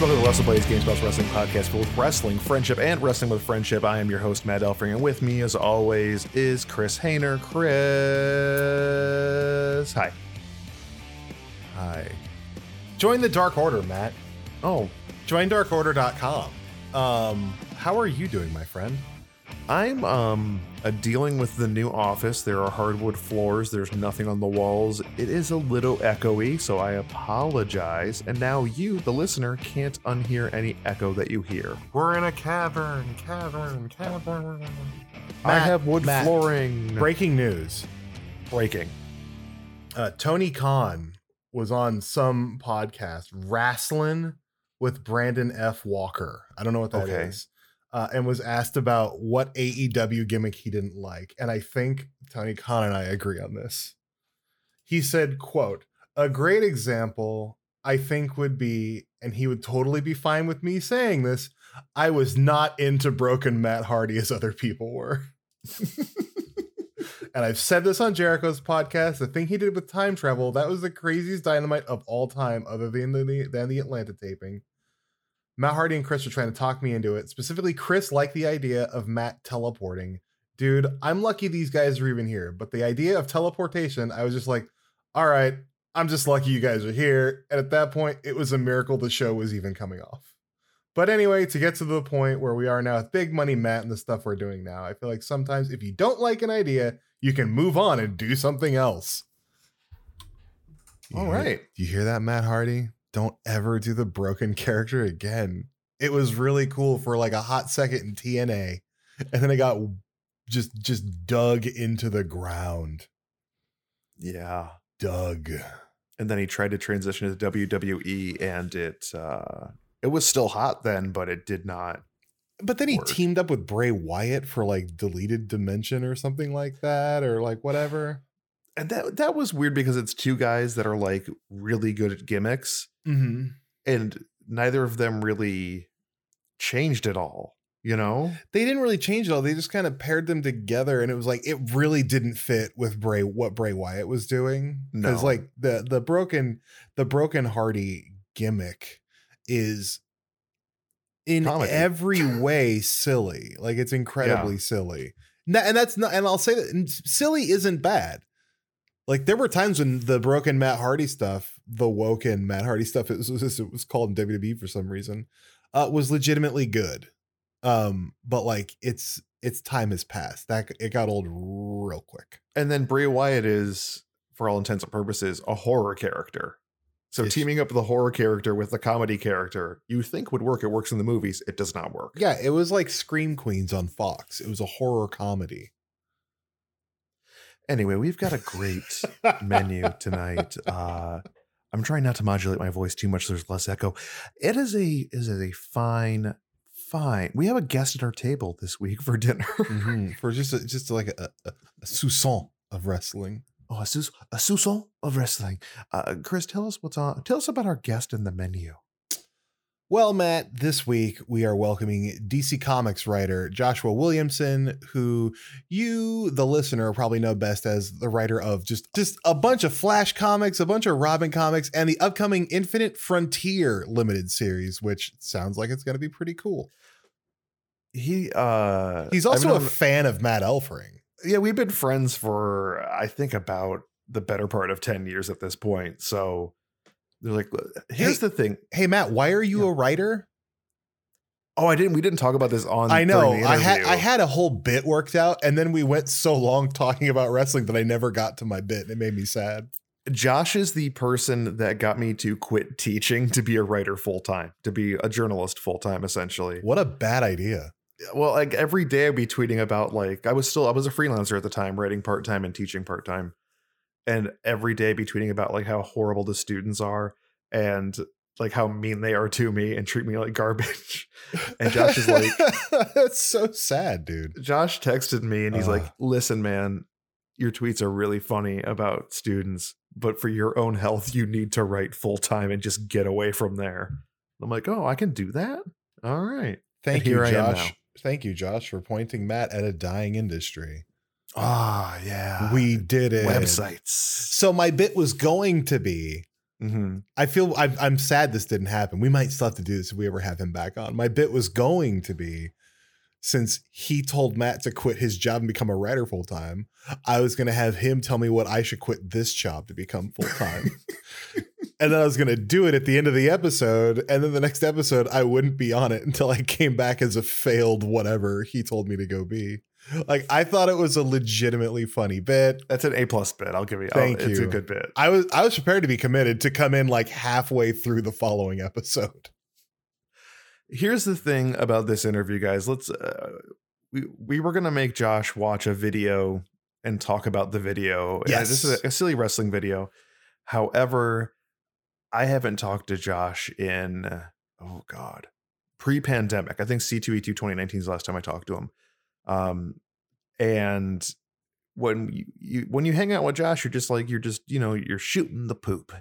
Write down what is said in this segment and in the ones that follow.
welcome to Wrestle Blaze Games Plus Wrestling Podcast full of wrestling, friendship, and wrestling with friendship. I am your host, Matt Elfring, and with me, as always, is Chris Hayner. Chris, hi. Hi. Join the Dark Order, Matt. Oh, Join darkorder.com. Um, how are you doing, my friend? I'm um uh, dealing with the new office. There are hardwood floors. There's nothing on the walls. It is a little echoey, so I apologize. And now you, the listener, can't unhear any echo that you hear. We're in a cavern, cavern, cavern. I have wood Matt, flooring. Breaking news. breaking. Uh, Tony Khan was on some podcast, Wrestling with Brandon F. Walker. I don't know what that is, Okay. Uh, and was asked about what AEW gimmick he didn't like. And I think Tony Khan and I agree on this. He said, quote, a great example I think would be, and he would totally be fine with me saying this, I was not into broken Matt Hardy as other people were. and I've said this on Jericho's podcast. The thing he did with time travel, that was the craziest dynamite of all time, other than the than the Atlanta taping. Matt Hardy and Chris were trying to talk me into it. Specifically, Chris liked the idea of Matt teleporting. Dude, I'm lucky these guys are even here. But the idea of teleportation, I was just like, all right, I'm just lucky you guys are here. And at that point, it was a miracle the show was even coming off. But anyway, to get to the point where we are now with Big Money Matt and the stuff we're doing now, I feel like sometimes if you don't like an idea, you can move on and do something else. All You- right. You hear that, Matt Hardy? Don't ever do the broken character again. It was really cool for like a hot second in TNA. And then it got just just dug into the ground. Yeah. Dug. And then he tried to transition to WWE, and it uh it was still hot then, but it did not. But then he Word. teamed up with Bray Wyatt for like deleted dimension or something like that, or like whatever. And that that was weird because it's two guys that are like really good at gimmicks, Mm-hmm. and neither of them really changed at all. You know? They didn't really change at all. They just kind of paired them together, and it was like it really didn't fit with Bray what Bray Wyatt was doing. Because No. like the the broken the broken Hardy gimmick is in Comedy. every way silly. Like it's incredibly silly. Na- And that's not. And I'll say that silly isn't bad. Like there were times when the broken Matt Hardy stuff, the woken Matt Hardy stuff, it was, it was, it was called in WWE for some reason, uh, was legitimately good. Um, but like it's it's time has passed. That it got old real quick. And then Bray Wyatt is, for all intents and purposes, a horror character. So Yes. teaming up the horror character with the comedy character, you think would work. It works in the movies. It does not work. Yeah, it was like Scream Queens on Fox. It was a horror comedy. Anyway, we've got a great menu tonight. Uh, I'm trying not to modulate my voice too much. So there's less echo. It is a is a fine, fine. We have a guest at our table this week for dinner. Mhm. For just a, just like a, a, a soupçon of wrestling. oh, a, sous, a soupçon of wrestling. Uh, Chris, tell us what's on. Tell us about our guest in the menu. Well, Matt, this week we are welcoming DC Comics writer Joshua Williamson, who you, the listener, probably know best as the writer of just just a bunch of Flash comics, a bunch of Robin comics, and the upcoming Infinite Frontier limited series, which sounds like it's going to be pretty cool. He uh, He's also a fan of Matt Elfring. yeah, we've been friends for I think about the better part of 10 years at this point. So they're like, here's Hey, the thing. Hey, Matt, why are you Yeah. a writer? Oh, I didn't we didn't talk about this on I know. I had. I had a whole bit worked out, and then we went so long talking about wrestling that I never got to my bit. and It made me sad. Josh is the person that got me to quit teaching to be a writer full time, to be a journalist full time, essentially. What a bad idea. Well, like every day I'd be tweeting about like I was still I was a freelancer at the time, writing part time and teaching part time, and every day I'd be tweeting about like how horrible the students are and like how mean they are to me and treat me like garbage. And Josh is like, That's so sad, dude. Josh texted me and he's Uh. like, "Listen, man, your tweets are really funny about students, but for your own health, you need to write full time and just get away from there." I'm like, "Oh, I can do that. All right." Thank And you, here I am Josh. Thank you, Josh, for pointing Matt at a dying industry. Ah, yeah. we did it. websites. So my bit was going to be Mm-hmm. I feel I'm, I'm sad this didn't happen. We might still have to do this if we ever have him back on. My bit was going to be since he told Matt to quit his job and become a writer full time, I was going to have him tell me what I should quit this job to become full time. and then I was going to do it at the end of the episode. And then the next episode, I wouldn't be on it until I came back as a failed whatever he told me to go be. Like I thought it was a legitimately funny bit. That's an A plus bit. I'll give you. Thank I'll, It's a good bit. I was I was prepared to be committed to come in like halfway through the following episode. Here's the thing about this interview, guys. Let's. Uh, we we were gonna make Josh watch a video and talk about the video. And Yes. this is a, a silly wrestling video. However, I haven't talked to Josh in oh god pre-pandemic. I think C2E2 2019 is the last time I talked to him. Um, and when you, you when you hang out with Josh, you're just like you're just you know you're shooting the poop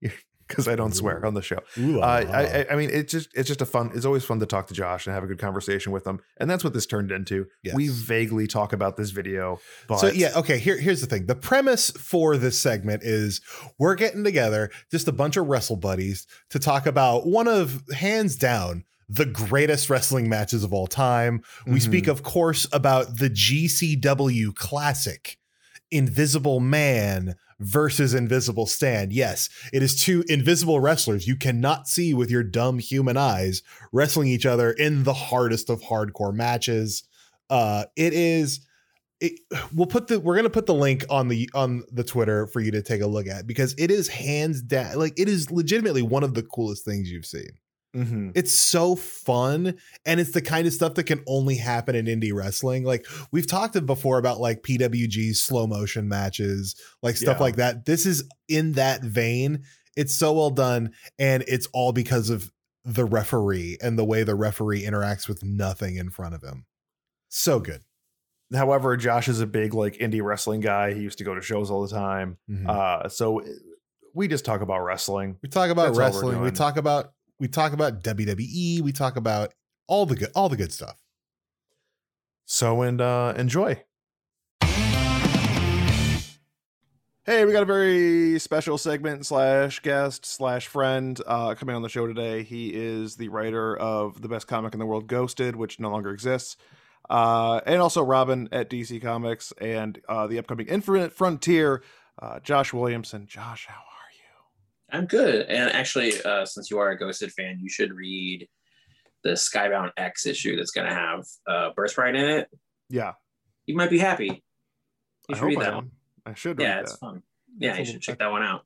because I don't swear on the show. Uh, I, I, I mean, it's just it's just a fun. It's always fun to talk to Josh and have a good conversation with him, and that's what this turned into. We vaguely talk about this video, but so yeah, okay. Here, here's the thing. The premise for this segment is we're getting together, just a bunch of wrestle buddies, to talk about one of hands down the greatest wrestling matches of all time. We Mhm. speak, of course, about the GCW classic, Invisible Man versus Invisible Stan. Yes, it is two invisible wrestlers you cannot see with your dumb human eyes wrestling each other in the hardest of hardcore matches. Uh, it is. It, we'll put the we're gonna put the link on the on the Twitter for you to take a look at because it is hands down like it is legitimately one of the coolest things you've seen. Mhm. It's so fun and it's the kind of stuff that can only happen in indie wrestling. Like we've talked before about like PWG's slow motion matches, like stuff Yeah. like that. This is in that vein. It's so well done and it's all because of the referee and the way the referee interacts with nothing in front of him. So good. However, Josh is a big like indie wrestling guy. He used to go to shows all the time. Mhm. Uh, so we just talk about wrestling. we talk about that's wrestling. We talk about we talk about WWE. We talk about all the good all the good stuff. So and uh, enjoy. Hey, we got a very special segment slash guest slash friend uh, coming on the show today. He is the writer of the best comic in the world, Ghosted, which no longer exists, uh, and also Robin at DC Comics and uh, the upcoming Infinite Frontier. Uh, Josh Williamson. Josh, how are you? I'm good. And actually, uh, since you are a Ghosted fan, you should read the Skybound X issue that's going to have uh, Birthright in it. Yeah, You might be happy. You I should hope read I that am. one. I should Yeah, read it's that. fun. Yeah, That's you should check that one out.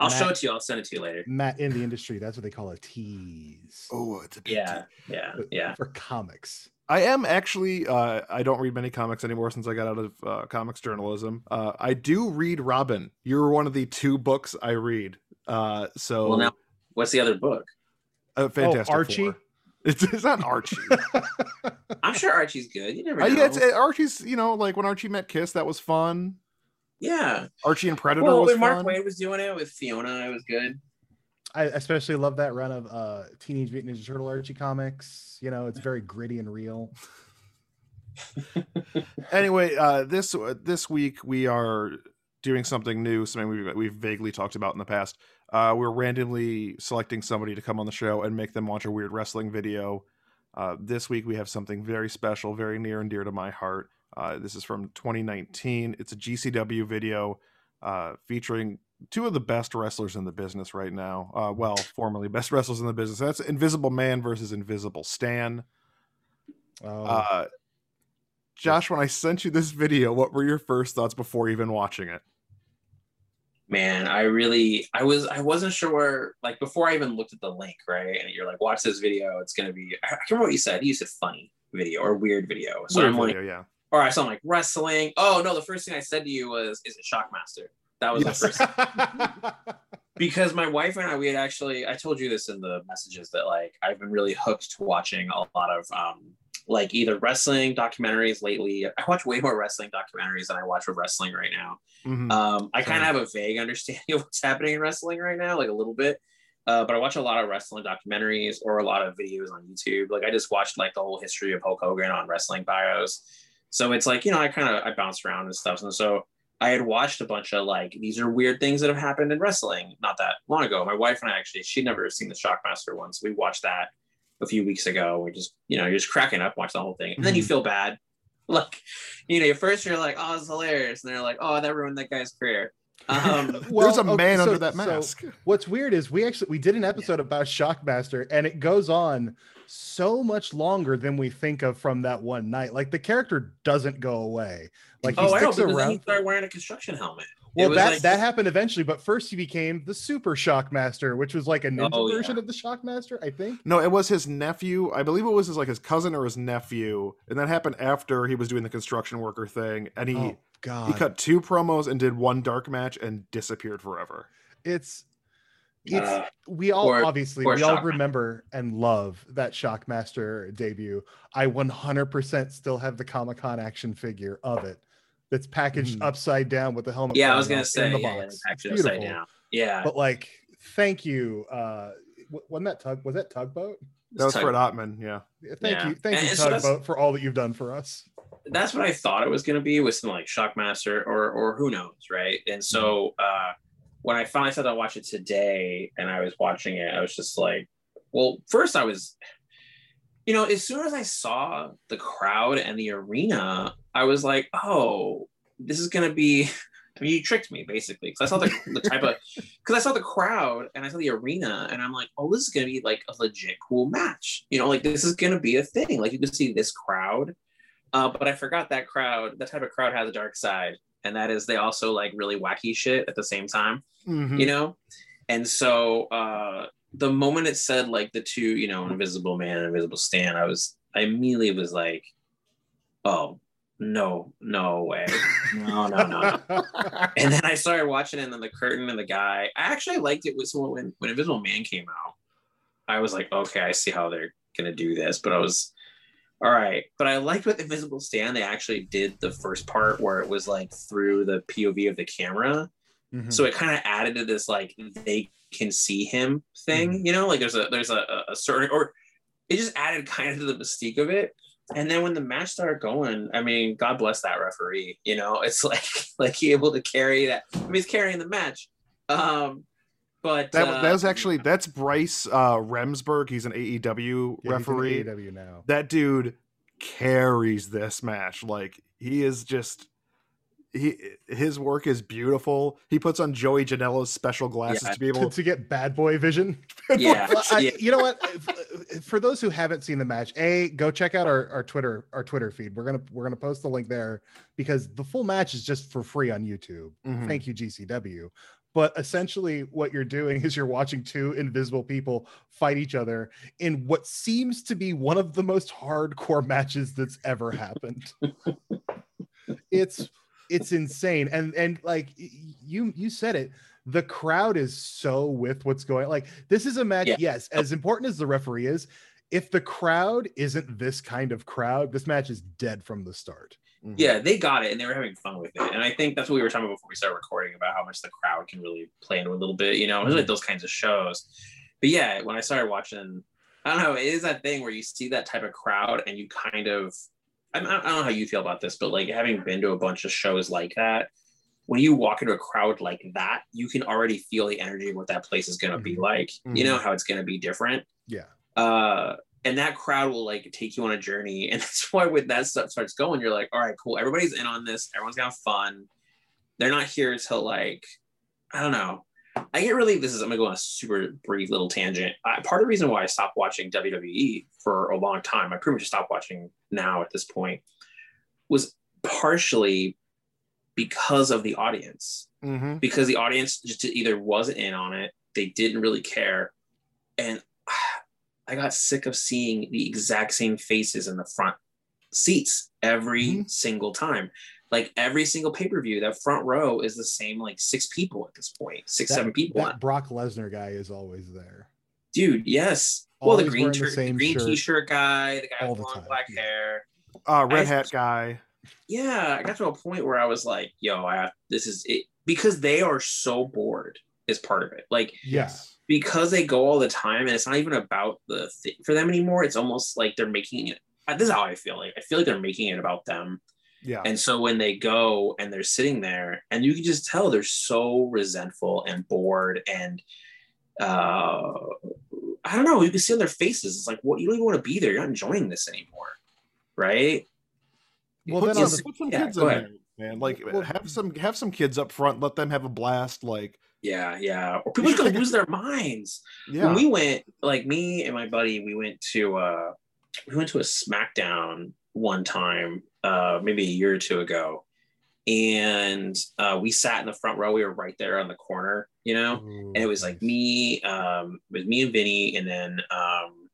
I'll show it to you. I'll send it to you later. Matt in the industry, that's what they call a tease. Oh, it's a big Yeah, yeah, But yeah. For comics. I am actually. Uh, I don't read many comics anymore since I got out of uh, comics journalism. Uh, I do read Robin. You're one of the two books I read. Uh, so Well, now, what's the other book? uh, Fantastic Archie? Four. It's, it's not Archie. I'm sure Archie's good. You never Uh, know. yeah, it's, uh, Archie's. You know, like when Archie met Kiss, that was fun. yeah. Archie and Predator Well, was when Mark fun. Waid was doing it with Fiona, it was good. I especially love that run of uh Teenage Mutant Ninja Turtle Archie comics. You know, it's very gritty and real. anyway, uh, this uh, this week we are doing something new, something we've we've vaguely talked about in the past. Uh, we're randomly selecting somebody to come on the show and make them watch a weird wrestling video. Uh, this week we have something very special, very near and dear to my heart. Uh, this is from 2019. It's a GCW video uh, featuring two of the best wrestlers in the business right now. Uh, well, formerly best wrestlers in the business. That's Invisible Man versus Invisible Stan. Oh, Uh, Josh, when I sent you this video, what were your first thoughts before even watching it? Man, I really, I was, I wasn't sure where, like, before I even looked at the link, right? And you're like, watch this video. It's gonna be. I can't remember what you said. You said funny video or weird video. So Weird I'm like, video, yeah. all right. So I'm like wrestling. Oh no, the first thing I said to you was, "Is it Shockmaster?" That was Yes. the first because my wife and I, we had actually, I told you this in the messages that like I've been really hooked to watching a lot of um, like either wrestling documentaries lately. I watch way more wrestling documentaries than I watch of wrestling right now. Mhm. Um, I kind of have a vague understanding of what's happening in wrestling right now, like a little bit. Uh, but I watch a lot of wrestling documentaries or a lot of videos on YouTube. Like I just watched like the whole history of Hulk Hogan on wrestling bios. So it's like, you know, I kind of I bounce around and stuff. And so I had watched a bunch of like these are weird things that have happened in wrestling not that long ago. My wife and I actually she'd never seen the Shockmaster one, so we watched that a few weeks ago. We just you know you're just cracking up, watch the whole thing, and then you feel bad. Like you know, at first you're like, oh, it's hilarious, and they're like, oh, that ruined that guy's career. Um, There's a okay, man so- under that so mask. What's weird is we actually we did an episode about Shockmaster and it goes on so much longer than we think of from that one night. Like the character doesn't go away. Like he oh, I know, sticks because then he around. started wearing a construction helmet. It Well, that like- that happened eventually, but first he became the Super Shockmaster, which was like a ninja Oh, yeah. version of the Shockmaster, I think. No, it was his nephew. I believe it was his like his cousin or his nephew, and that happened after he was doing the construction worker thing, and he oh God, he cut two promos and did one dark match and disappeared forever. it's it's Uh, we all poor- obviously poor we all Shockmaster. remember and love that Shockmaster debut. I 100% still have the Comic Con action figure of it that's packaged Mhm. upside down with the helmet. yeah, I was gonna off say in the yeah, box. it's It's actually upside down. Yeah, But like, thank you. Uh, wasn't that tug? Was that tugboat? That was It's Fred tight. Ottman, yeah. Yeah, Thank Yeah. you, thank And you, so that's- tugboat, for all that you've done for us. that's what I thought it was going to be with some like Shockmaster or or who knows, right? And so uh, when I finally started to watch it today, and I was watching it, I was just like, well, first I was, you know, as soon as I saw the crowd and the arena, I was like, oh, this is going to be. I mean, you tricked me basically because I saw the, the type of because I saw the crowd and I saw the arena and I'm like, oh, this is gonna be like a legit cool match. You know, like this is gonna be a thing. Like you can see this crowd uh, but I forgot that crowd, that type of crowd has a dark side. And that is they also like really wacky shit at the same time, Mhm. you know? And so uh, the moment it said like the two, you know, Invisible Man and Invisible Stan, I was, I immediately was like, oh, no, no way. No, no, no. no. and then I started watching it and then the curtain and the guy, I actually liked it with when, when Invisible Man came out. I was like, okay, I see how they're gonna do this, but I was all right. But I liked with Invisible Stan, they actually did the first part where it was like through the POV of the camera. Mhm. So it kind of added to this like they can see him thing, you know, like there's a there's a, a certain or it just added kind of to the mystique of it. And then when the match started going, I mean, God bless that referee. You know, it's like like he able to carry that. I mean, he's carrying the match. Um, but That, uh, that was actually that's Bryce uh, Remsburg. He's an AEW Yeah, he's in referee. AEW now. That dude carries this match. Like he is just he his work is beautiful. He puts on Joey Janela's special glasses Yeah. to be able to get bad boy vision. yeah, Well, I- yeah. You know what? For those who haven't seen the match, a go check out our, our Twitter our Twitter feed. We're gonna we're gonna post the link there because the full match is just for free on YouTube. Mhm. Thank you GCW. But essentially, what you're doing is you're watching two invisible people fight each other in what seems to be one of the most hardcore matches that's ever happened. it's it's insane, and and like you you said it, the crowd is so with what's going. Like this is a match. Yeah. Yes, as important as the referee is, if the crowd isn't this kind of crowd, this match is dead from the start. Mhm. yeah, they got it and they were having fun with it. And I think that's what we were talking about before we started recording about how much the crowd can really play into a little bit, you know, Mm-hmm. like those kinds of shows. But yeah, when I started watching, I don't know, it is that thing where you see that type of crowd and you kind of, I don't know how you feel about this, but like having been to a bunch of shows like that, when you walk into a crowd like that, you can already feel the energy of what that place is going to be Mhm. like, you know, how it's going to be different Yeah. uh and that crowd will like take you on a journey and that's why when that stuff starts going you're like all right cool everybody's in on this everyone's gonna have fun they're not here to like i don't know i get really this is i'm gonna go on a super brief little tangent I, part of the reason why i stopped watching wwe for a long time i pretty much stopped watching now at this point was partially because of the audience Mhm. because the audience just either wasn't in on it, they didn't really care, and I got sick of seeing the exact same faces in the front seats every Mhm. single time. Like every single pay per view, that front row is the same like six people at this point, six That- seven people. That Brock Lesnar guy is always there. Dude, yes. well, the green, wearing the shirt, the green shirt t-shirt guy, the guy all with the long black yeah. hair. Uh, red I- hat guy. yeah, I got to a point where I was like, yo, I, this is it because they are so bored is part of it. Like yes because they go all the time and it's not even about the thing for them anymore. It's almost like they're making it. This is how I feel like. I feel like they're making it about them. Yeah. And so when they go and they're sitting there, and you can just tell they're so resentful and bored, and uh, I don't know, you can see on their faces. It's like, what you don't even want to be there. You're not enjoying this anymore, right? Well, put then some, put some yeah, kids go in ahead. there, man. Like Well- have some have some kids up front. Let them have a blast. Like Yeah, yeah. Or people are gonna lose their minds. yeah. When we went, like me and my buddy, we went to uh we went to a SmackDown one time, uh maybe a year or two ago. And uh we sat in the front row. We were right there on the corner, you know. and it was like me, um, it was me and Vinny, and then um,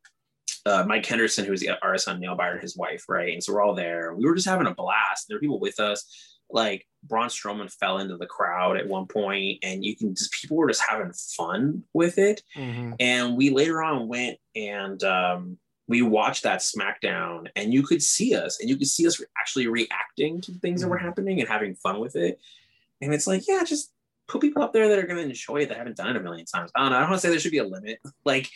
uh, Mike Henderson, who was the artist on Nailbiter, and his wife, right? And so we're all there. We were just having a blast. There were people with us. Like Braun Strowman fell into the crowd at one point, and you can just people were just having fun with it. Mhm. And we later on went and um, we watched that SmackDown, and you could see us, and you could see us actually reacting to things that were happening and having fun with it. And it's like, yeah, just put people up there that are going to enjoy it that haven't done it a million times. I don't know. I don't want to say there should be a limit. Like,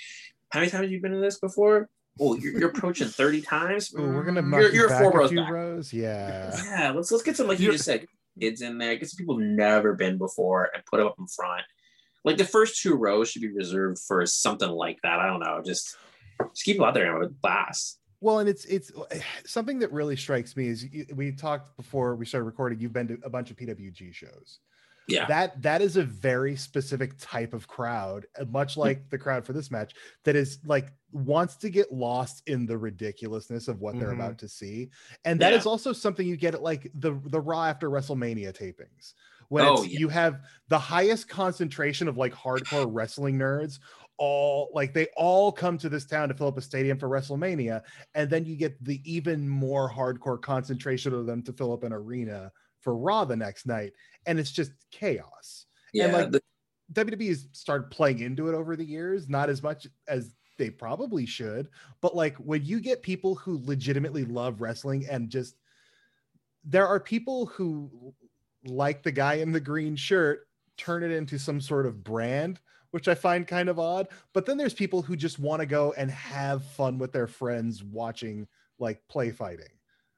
how many times have you been to this before? Oh, you're, you're approaching 30 times. Ooh, we're gonna Mm, knock you're, you you're back four a rows few back. rows. Yeah. Yeah, let's let's get some like you just said, kids in there, get some people who've never been before and put them up in front. Like the first two rows should be reserved for something like that. I don't know, just just keep out there and have a blast. Well, and it's it's something that really strikes me is you- we talked before we started recording. You've been to a bunch of PWG shows. Yeah. That that is a very specific type of crowd, uh, much like the crowd for this match, that is like wants to get lost in the ridiculousness of what they're Mhm. about to see, and that Yeah. is also something you get at like the the Raw after WrestleMania tapings. When Oh, yeah. you have the highest concentration of like hardcore wrestling nerds all like they all come to this town to fill up a stadium for WrestleMania, and then you get the even more hardcore concentration of them to fill up an arena for Raw the next night, and it's just chaos. Yeah, and like the- WWE has started playing into it over the years, not as much as they probably should, but like when you get people who legitimately love wrestling and just there are people who like the guy in the green shirt turn it into some sort of brand which i find kind of odd but then there's people who just want to go and have fun with their friends watching like play fighting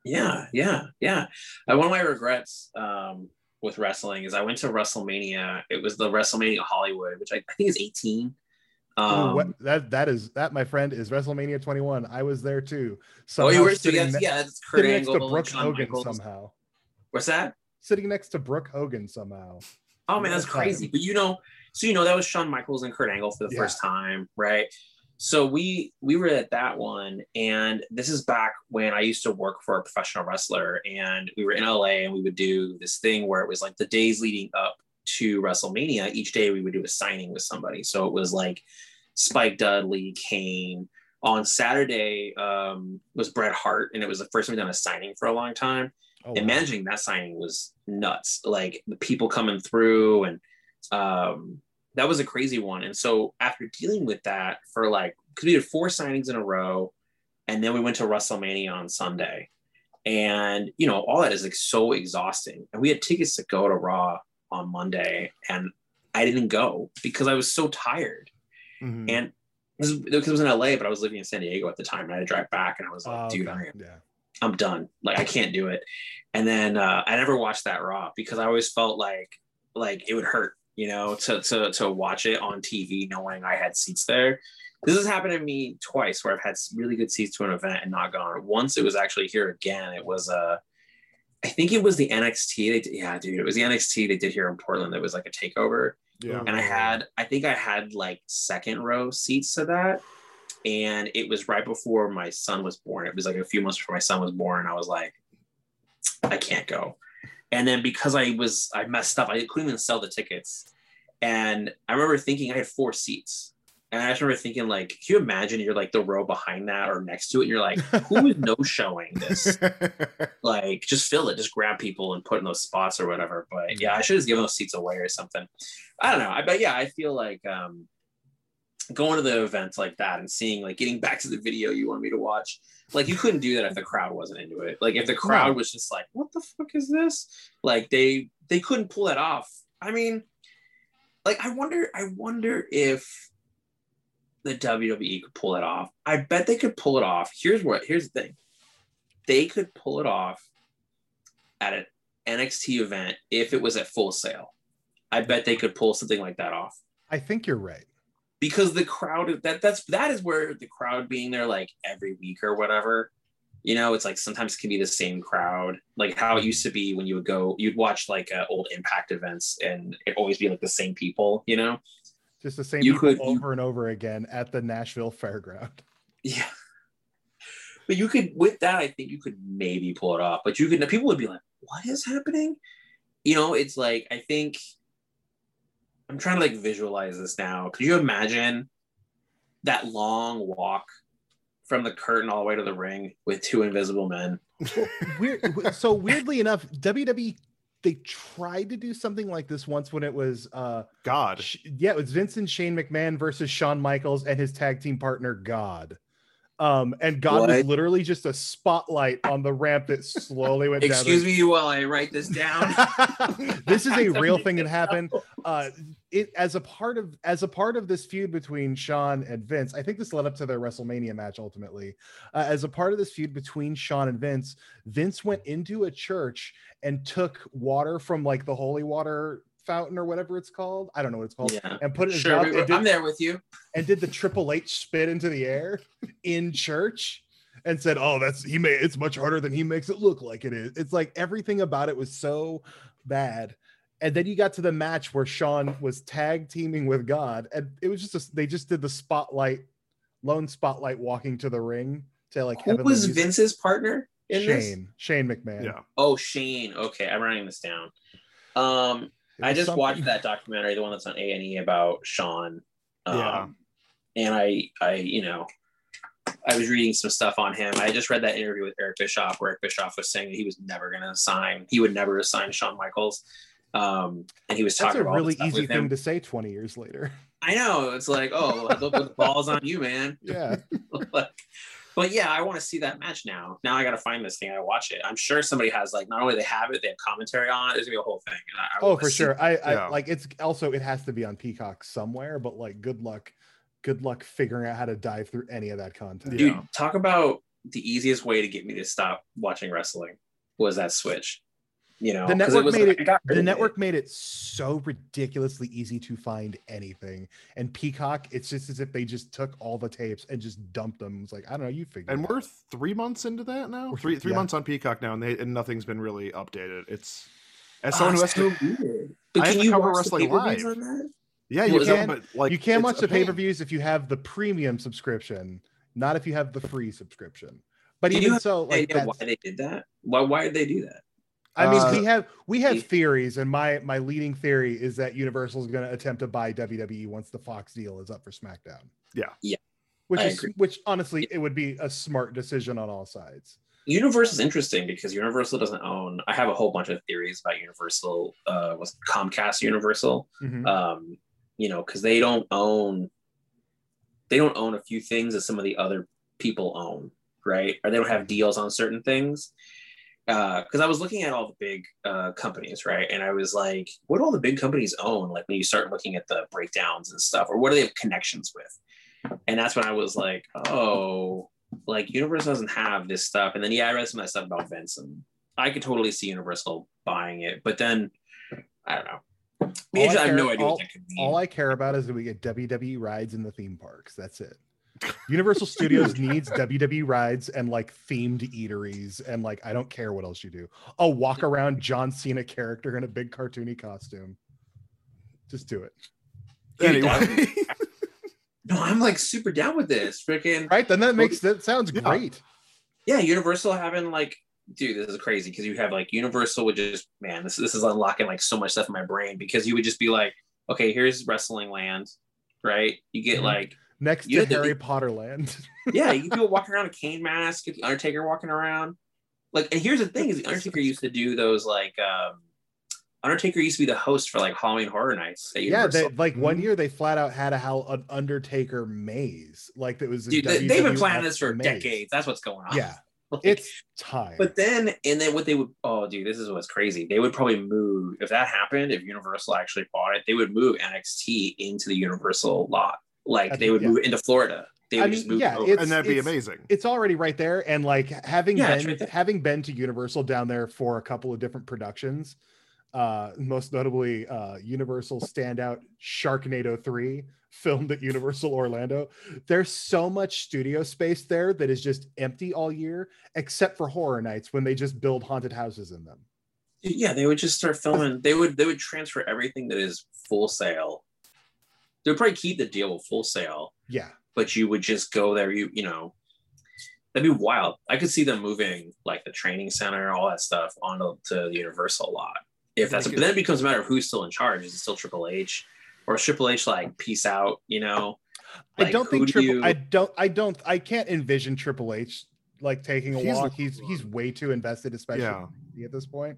yeah, yeah, yeah. Uh, one of my regrets um, with wrestling is I went to WrestleMania. It was the WrestleMania Hollywood, which I, I think is 18. Ooh, Um, what, that that is that my friend is WrestleMania 21. I was there too. oh, you were so sitting yes, ne- yeah, it's Kurt sitting next to Brooke Hogan Michaels. somehow. What's that? Sitting next to Brooke Hogan somehow. Oh man, that's What a time. crazy. But you know, so you know that was Shawn Michaels and Kurt Angle for the Yeah. first time, right? So we we were at that one, and this is back when I used to work for a professional wrestler, and we were in LA, and we would do this thing where it was like the days leading up to WrestleMania. Each day we would do a signing with somebody. So it was like Spike Dudley, Kane. On Saturday um, was Bret Hart, and it was the first time we'd done a signing for a long time Oh, and wow. managing that signing was nuts like the people coming through and um that was a crazy one and so after dealing with that for like because we did four signings in a row and then we went to wrestlemania on sunday and you know all that is like so exhausting and we had tickets to go to raw on monday and i didn't go because i was so tired Mhm. and this because it was in la but i was living in san diego at the time and i had to drive back and i was like Oh, dude okay. i am yeah. I'm done. Like I can't do it. And then uh, I never watched that Raw because I always felt like like it would hurt, you know, to to to watch it on TV knowing I had seats there. This has happened to me twice where I've had really good seats to an event and not gone. Once it was actually here again. It was uh I think it was the NXT. They did, yeah, dude, it was the NXT they did here in Portland. That was like a takeover yeah. and I had I think I had like second row seats to that. And it was right before my son was born. It was like a few months before my son was born. I was like, I can't go. And then because I was I messed up, I couldn't even sell the tickets. And I remember thinking I had four seats. And I just remember thinking, like, can you imagine you're like the row behind that or next to it? And you're like, who is no showing this? like just fill it just grab people and put in those spots or whatever but yeah i should have given those seats away or something i don't know I, but yeah i feel like um going to the events like that and seeing like getting back to the video you want me to watch like you couldn't do that if the crowd wasn't into it. Like if the crowd was just like what the fuck is this? Like they they couldn't pull that off. I mean like i wonder i wonder if the wwe could pull it off. I bet they could pull it off. Here's what here's the thing. They could pull it off at an NXT event if it was at Full Sail. I bet they could pull something like that off. I think you're right. Because the crowd that that's that is where the crowd being there like every week or whatever. You know, it's like sometimes it can be the same crowd, like how it used to be when you would go, you'd watch like uh, old Impact events, and it always be like the same people. You know, Just the same You people could- you- over and over again at the Nashville Fairground. Yeah. But you could with that, I think you could maybe pull it off. But you could people would be like, what is happening? You know, it's like I think I'm trying to like visualize this now. Could you imagine that long walk from the curtain all the way to the ring with two invisible men? Weird. so weirdly enough, WWE they tried to do something like this once when it was uh God. Yeah, it was Vincent Shane McMahon versus Shawn Michaels and his tag team partner God. Um, and God was literally just a spotlight on the ramp that slowly went down. Excuse me while I write this down. this is a real thing that happened. Uh, it as a part of as a part of this feud between Shawn and Vince. I think this led up to their WrestleMania match ultimately. Uh, as a part of this feud between Shawn and Vince, Vince went into a church and took water from like the holy water fountain or whatever it's called. I don't know what it's called. Yeah. And put it in Sure, mouth we- and did- I'm there with you. and did the Triple H spit into the air in church and said, "Oh, that's he made it's much harder than he makes it look like it is." It's like everything about it was so bad. And then you got to the match where Shawn was tag teaming with God, and it was just a, they just did the spotlight, lone spotlight walking to the ring to like Who was music. Vince's partner in this? Shane Shane McMahon. Yeah. Oh, Shane. Okay, I'm writing this down. Um, It I just something. watched that documentary, the one that's on A and E about Shawn. Um, Yeah. And I, I, you know, I was reading some stuff on him. I just read that interview with Eric Bischoff, where Eric Bischoff was saying that he was never going to sign. He would never assign Shawn Michaels. Um, and he was That's talking a about all really easy with him. thing to say 20 years later. I know. It's like, oh, look, the balls on you, man. Yeah. Like, but yeah, I want to see that match now. Now I got to find this thing. I watch it. I'm sure somebody has like not only they have it, they have commentary on it. There's gonna be a whole thing. And I, I Oh, for see- sure. I, I Yeah. like it's also it has to be on Peacock somewhere, but like good luck, good luck figuring out how to dive through any of that content. Dude, Yeah. talk about the easiest way to get me to stop watching wrestling was that switch. You know, The 'cause network was made like, it- I got rid The network made it so ridiculously easy to find anything, and Peacock, it's just as if they just took all the tapes and just dumped them. It's like I don't know, you figure. And it we're out. three months into that now. We're- Three three yeah. months on Peacock now, and they and nothing's been really updated. It's as Ah, someone who has it's to. But can you cover watch the wrestling pay-per-views live. on that? Yeah, you Well, can, can- but like you can watch the pay per views if you have the premium subscription, not if you have the free subscription. But Do you even have so, like idea why they did that? Why why did they do that? I mean, Uh, we have we have Yeah. theories, and my my leading theory is that Universal is going to attempt to buy WWE once the Fox deal is up for SmackDown. Yeah. Yeah. Which I is agree. which honestly, it would be a smart decision on all sides. Universal is interesting because Universal doesn't own. I have a whole bunch of theories about Universal. Uh, was Comcast Universal? Mhm. um, you know, because they don't own they don't own a few things that some of the other people own, right? Or they don't have deals on certain things. Because I was looking at all the big uh, companies, right, and I was like, what do all the big companies own? Like when you start looking at the breakdowns and stuff, or what do they have connections with? And that's when I was like, oh, like Universal doesn't have this stuff. And then yeah, I read some of that stuff about Vince, and I could totally see Universal buying it, but then I don't know. All I I, have no idea all- what that could mean. All I care about is that we get WWE rides in the theme parks. That's it. Universal Studios needs WWE rides and like themed eateries and like I don't care what else you do. A walk around John Cena character in a big cartoony costume. Just do it. Anyway, No, I'm like super down with this. Freaking Right? Then that makes that sounds Yeah. great. yeah, Universal having like, dude, this is crazy because you have like Universal would just man, this this is unlocking like so much stuff in my brain because you would just be like, okay, here's Wrestling Land, right? You get Mhm. like, Next You to Harry be- Potter Land. yeah, you people walking around a Kane mask, get the Undertaker walking around, like, and here's the thing: is the Undertaker used to do those like, um Undertaker used to be the host for like Halloween Horror Nights yeah, they, like one Mhm. year they flat out had a how an Undertaker maze. Like that was Dude, they, they've been planning this for maze. decades. That's what's going on. Yeah, Like, it's time. But then, and then what they would, oh, dude, this is what's crazy. They would probably move, if that happened, if Universal actually bought it, they would move NXT into the Universal lot. Like That's- they would yeah. move into Florida. They I would mean, just move yeah, over. it's- and that'd be amazing. it's already right there and like having Yeah, been right having been to universal down there for a couple of different productions uh most notably uh universal standout sharknado 3 filmed at universal orlando there's so much studio space there that is just empty all year except for horror nights when they just build haunted houses in them yeah, they would just start filming. They would they would transfer everything that is Full Sail. They would probably keep the deal with Full Sail, yeah but you would just go there. You you know, that'd be wild. I could see them moving like the training center, all that stuff, onto to the Universal lot. If that's, Make but then it becomes a matter of who's still in charge. Is it still Triple H, or is Triple H like peace out? You know, i don't who think do triple you- i don't i don't i can't envision triple h like taking a He's walk he's he's way too invested especially Yeah. at this point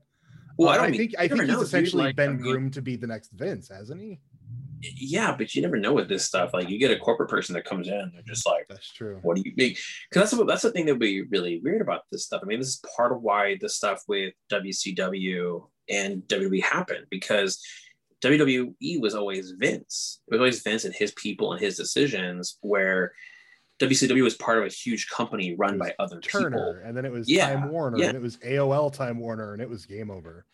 well, Uh, I don't I mean- think I think he's know, essentially Like, been I mean, groomed to be the next Vince, hasn't he? Yeah, but you never know with this stuff. Like you get a corporate person that comes in, they're just like, That's true. what do you mean? Because that's what that's the thing that would be really weird about this stuff. I mean, this is part of why the stuff with WCW and WWE happened because WWE was always Vince. It was always Vince and his people and his decisions. Where WCW was part of a huge company run by other Turner, people. and then it was Yeah, Time Warner, yeah. and it was AOL Time Warner, and it was game over.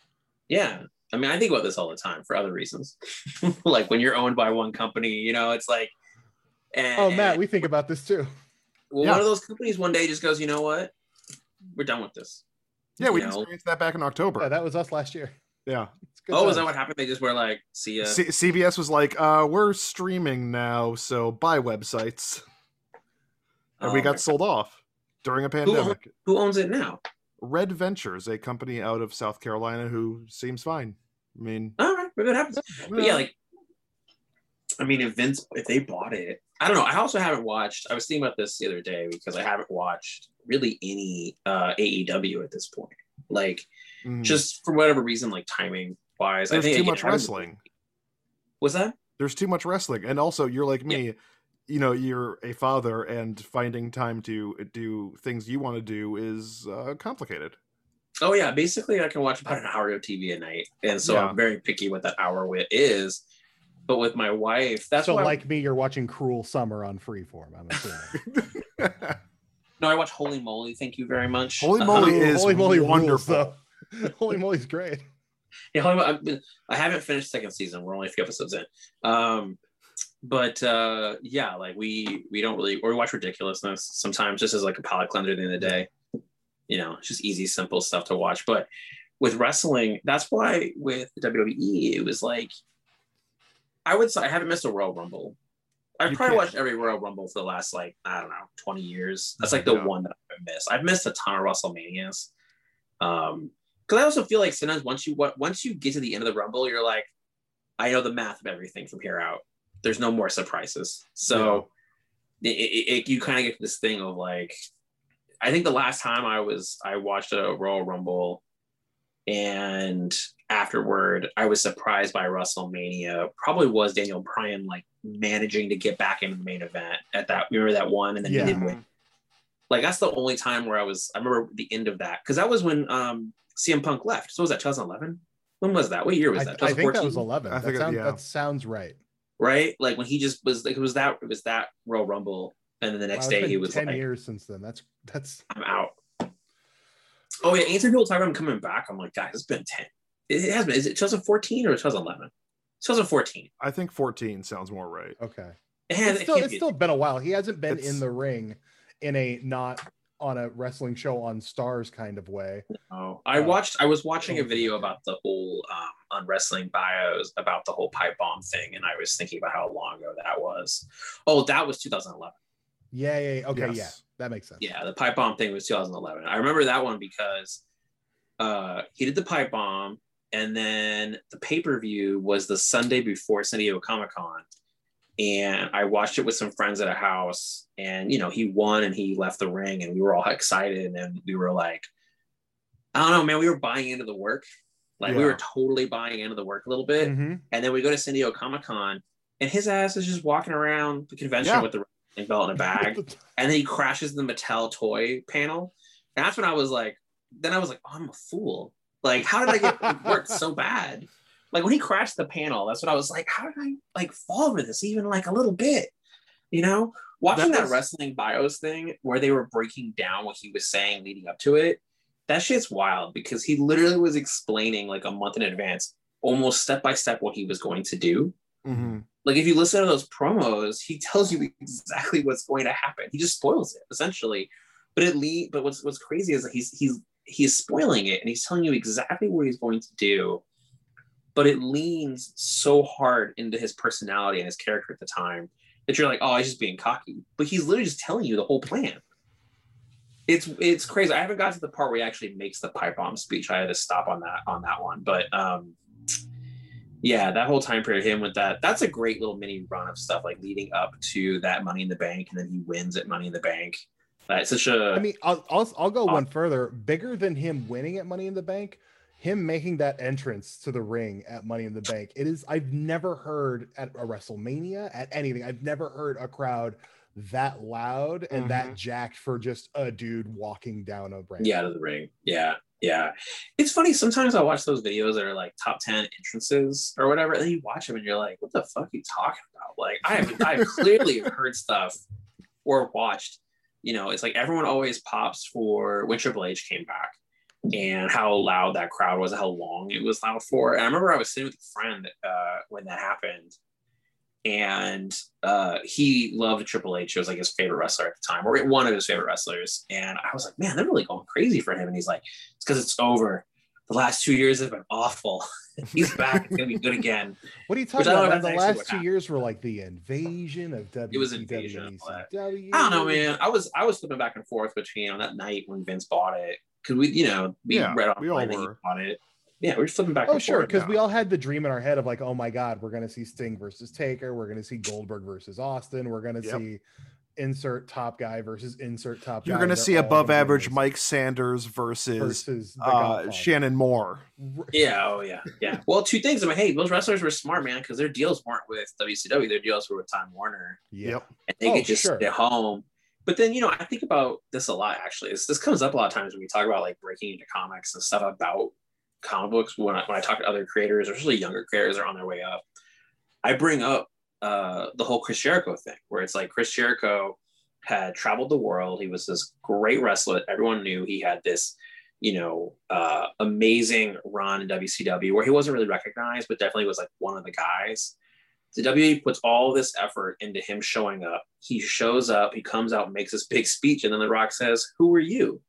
Yeah. I mean, I think about this all the time for other reasons. like when you're owned by one company, you know, it's like. And, Oh, Matt, we think about this too. Well, Yeah. one of those companies one day just goes, you know what? We're done with this. Yeah, we you know? experienced that back in October. Yeah, that was us last year. yeah. It's good Oh, is that what happened? They just were like, see ya. C- CBS was like, uh, we're streaming now, so buy websites. And we Oh, got sold off during a pandemic. Who owns it now? Red Ventures, a company out of South Carolina who seems fine. I mean, All right, maybe it happens. But yeah, like, I mean, if Vince, if they bought it, I don't know. I also haven't watched. I was thinking about this the other day because I haven't watched really any uh AEW at this point. Like, mm, just for whatever reason, like timing wise, I there's think too again, much wrestling. Was that? There's too much wrestling, and also you're like me. You know, you're a father, and finding time to do things you want to do is uh, complicated. Oh yeah, basically I can watch about an hour of TV a night, and so Yeah. I'm very picky what that hour with is. But with my wife, that's so, why. like me, you're watching Cruel Summer on Freeform. I'm assuming. no, I watch Holey Moley. Thank you very much. Holy Uh, moly is Holey Moley wonderful. though. Holey Moley's great. Yeah, Holy Mo- I've been- I haven't finished second season. We're only a few episodes in. Um, but uh, yeah, like we we don't really or we watch ridiculousness sometimes just as like a palate cleanser at the end of the day. You know, it's just easy, simple stuff to watch. But with wrestling, that's why with WWE, it was like I would say I haven't missed a Royal Rumble. I've You probably can't. watched every Royal Rumble for the last like I don't know 20 years. That's like the Yeah. one that I've missed. I've missed a ton of WrestleManias. Um, because I also feel like sometimes once you what once you get to the end of the Rumble, you're like, I know the math of everything from here out. There's no more surprises. So it, it, it- you kind of get this thing of like, I think the last time I was I watched a Royal Rumble, and afterward I was surprised by WrestleMania. Probably was Daniel Bryan like managing to get back into the main event at that. Remember that one, and then Yeah. he didn't win. Like that's the only time where I was. I remember the end of that because that was when um CM Punk left. So was that 2011? When was that? What year was I, that? I think that was 11. I that, think it- yeah. that sounds right. Right? Like when he just was like it was that it was that Royal Rumble, and then the next Wow, day been he was 10 like, years since then. That's that's "I'm out." Oh yeah, answer people talk about him coming back. I'm like, guys, it's been ten. It, it has been. Is it 2014 or 2011? 2014. I think 14 sounds more right. okay. It has. It's still, can't it's be- still been a while. He hasn't been It's- in the ring in a not on a wrestling show on stars kind of way. Oh, I Uh, watched. I was watching a oh, video about the whole um, on wrestling bios about the whole pipe bomb thing, and I was thinking about how long ago that was. Oh, that was 2011. Yeah, yeah, yeah. okay, yeah, that makes sense. Yeah, the pipe bomb thing was 2011. I remember that one because uh, he did the pipe bomb, and then the pay per view was the Sunday before San Diego Comic Con, and I watched it with some friends at a house, and you know he won and he left the ring, and we were all excited, and we were like, I don't know, man, we were buying into the work, like we were totally buying into the work a little bit, Mhm. and then we go to San Diego Comic Con, and his ass is just walking around the convention Yeah. with the belt in a bag and then he crashes the Mattel toy panel. And that's when I was like, then I was like, oh, I'm a fool. Like, how did I get worked so bad? Like when he crashed the panel, that's what I was like, how did I like fall for this even like a little bit? You know? Watching That that, wrestling bios thing where they were breaking down what he was saying leading up to it, that shit's wild because he literally was explaining like a month in advance, almost step by step what he was going to do. Mhm. Like if you listen to those promos, he tells you exactly what's going to happen. He just spoils it essentially. But it lead, but what's what's crazy is that he's he's he's spoiling it and he's telling you exactly what he's going to do. But it leans so hard into his personality and his character at the time that you're like, oh, he's just being cocky. But he's literally just telling you the whole plan. It's it's crazy. I haven't got to the part where he actually makes the pipe bomb speech. I had to stop on that on that one. But um yeah, that whole time period, him with that, that's a great little mini run of stuff like leading up to that Money in the Bank, and then he wins at Money in the Bank. That's such a I mean, I'll I'll, I'll go Uh, one further. Bigger than him winning at Money in the Bank, him making that entrance to the ring at Money in the Bank. It is I've never heard at a WrestleMania at anything. I've never heard a crowd that loud and Mm-hmm. that jacked for just a dude walking down a ramp. yeah to the ring. Yeah, yeah. It's funny. Sometimes I watch those videos that are like top ten entrances or whatever, and you watch them and you're like, "What the fuck are you talking about?" Like I have I clearly heard stuff or watched. You know, it's like everyone always pops for when Triple H came back and how loud that crowd was, how long it was loud for. And I remember I was sitting with a friend uh, when that happened, and uh, he loved Triple H. It was like his favorite wrestler at the time, or one of his favorite wrestlers. And I was like, man, they're really going crazy for him. And he's like, it's because it's over. The last two years have been awful. he's back. It's gonna be good again. What are you talking about? the last two happened. years were like the invasion of WWE. It was invasion of all that. ECW. I don't know, man. I was I was flipping back and forth between on that night when Vince bought it because we, you know, we Yeah, read we all online that he were. bought it. Yeah, we are flipping back. Oh, and sure. Because we all had the dream in our head of like, oh my God, we're going to see Sting versus Taker. We're going to see Goldberg versus Austin. We're going to Yep. see insert top guy versus insert top You're guy. going to see above average amazing. Mike Sanders versus, versus the uh, Shannon Moore. Yeah, oh yeah, yeah. Well, two things. I'm like, hey, those wrestlers were smart, man, because their deals weren't with WCW. Their deals were with Time Warner, Yep. and they Oh, could just sure. sit at home. But then, you know, I think about this a lot. Actually, this, this comes up a lot of times when we talk about like breaking into comics and stuff about comic books. When I, when I talk to other creators, especially younger creators, are on their way up. I bring up uh, the whole Chris Jericho thing, where it's like Chris Jericho had traveled the world. He was this great wrestler. Everyone knew he had this, you know, uh, amazing run in WCW where he wasn't really recognized, but definitely was like one of the guys. The WWE puts all this effort into him showing up. He shows up, he comes out, makes this big speech, and then The Rock says, Who are you?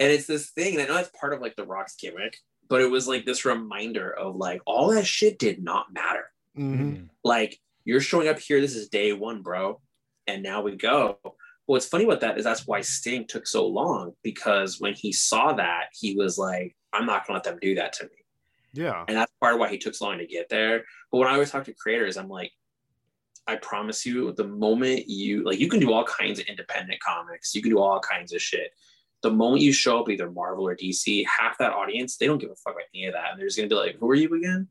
And it's this thing, and I know it's part of like The Rock's gimmick, but it was like this reminder of like all that shit did not matter Mhm. like you're showing up here this is day one bro and now we go what's funny about that is that's why sting took so long because when he saw that he was like i'm not gonna let them do that to me Yeah. and that's part of why he took so long to get there. But when i always talk to creators i'm like i promise you the moment you like you can do all kinds of independent comics. You can do all kinds of shit. The moment you show up either marvel or dc half that audience they don't give a fuck about any of that. And they're just gonna be like who are you again?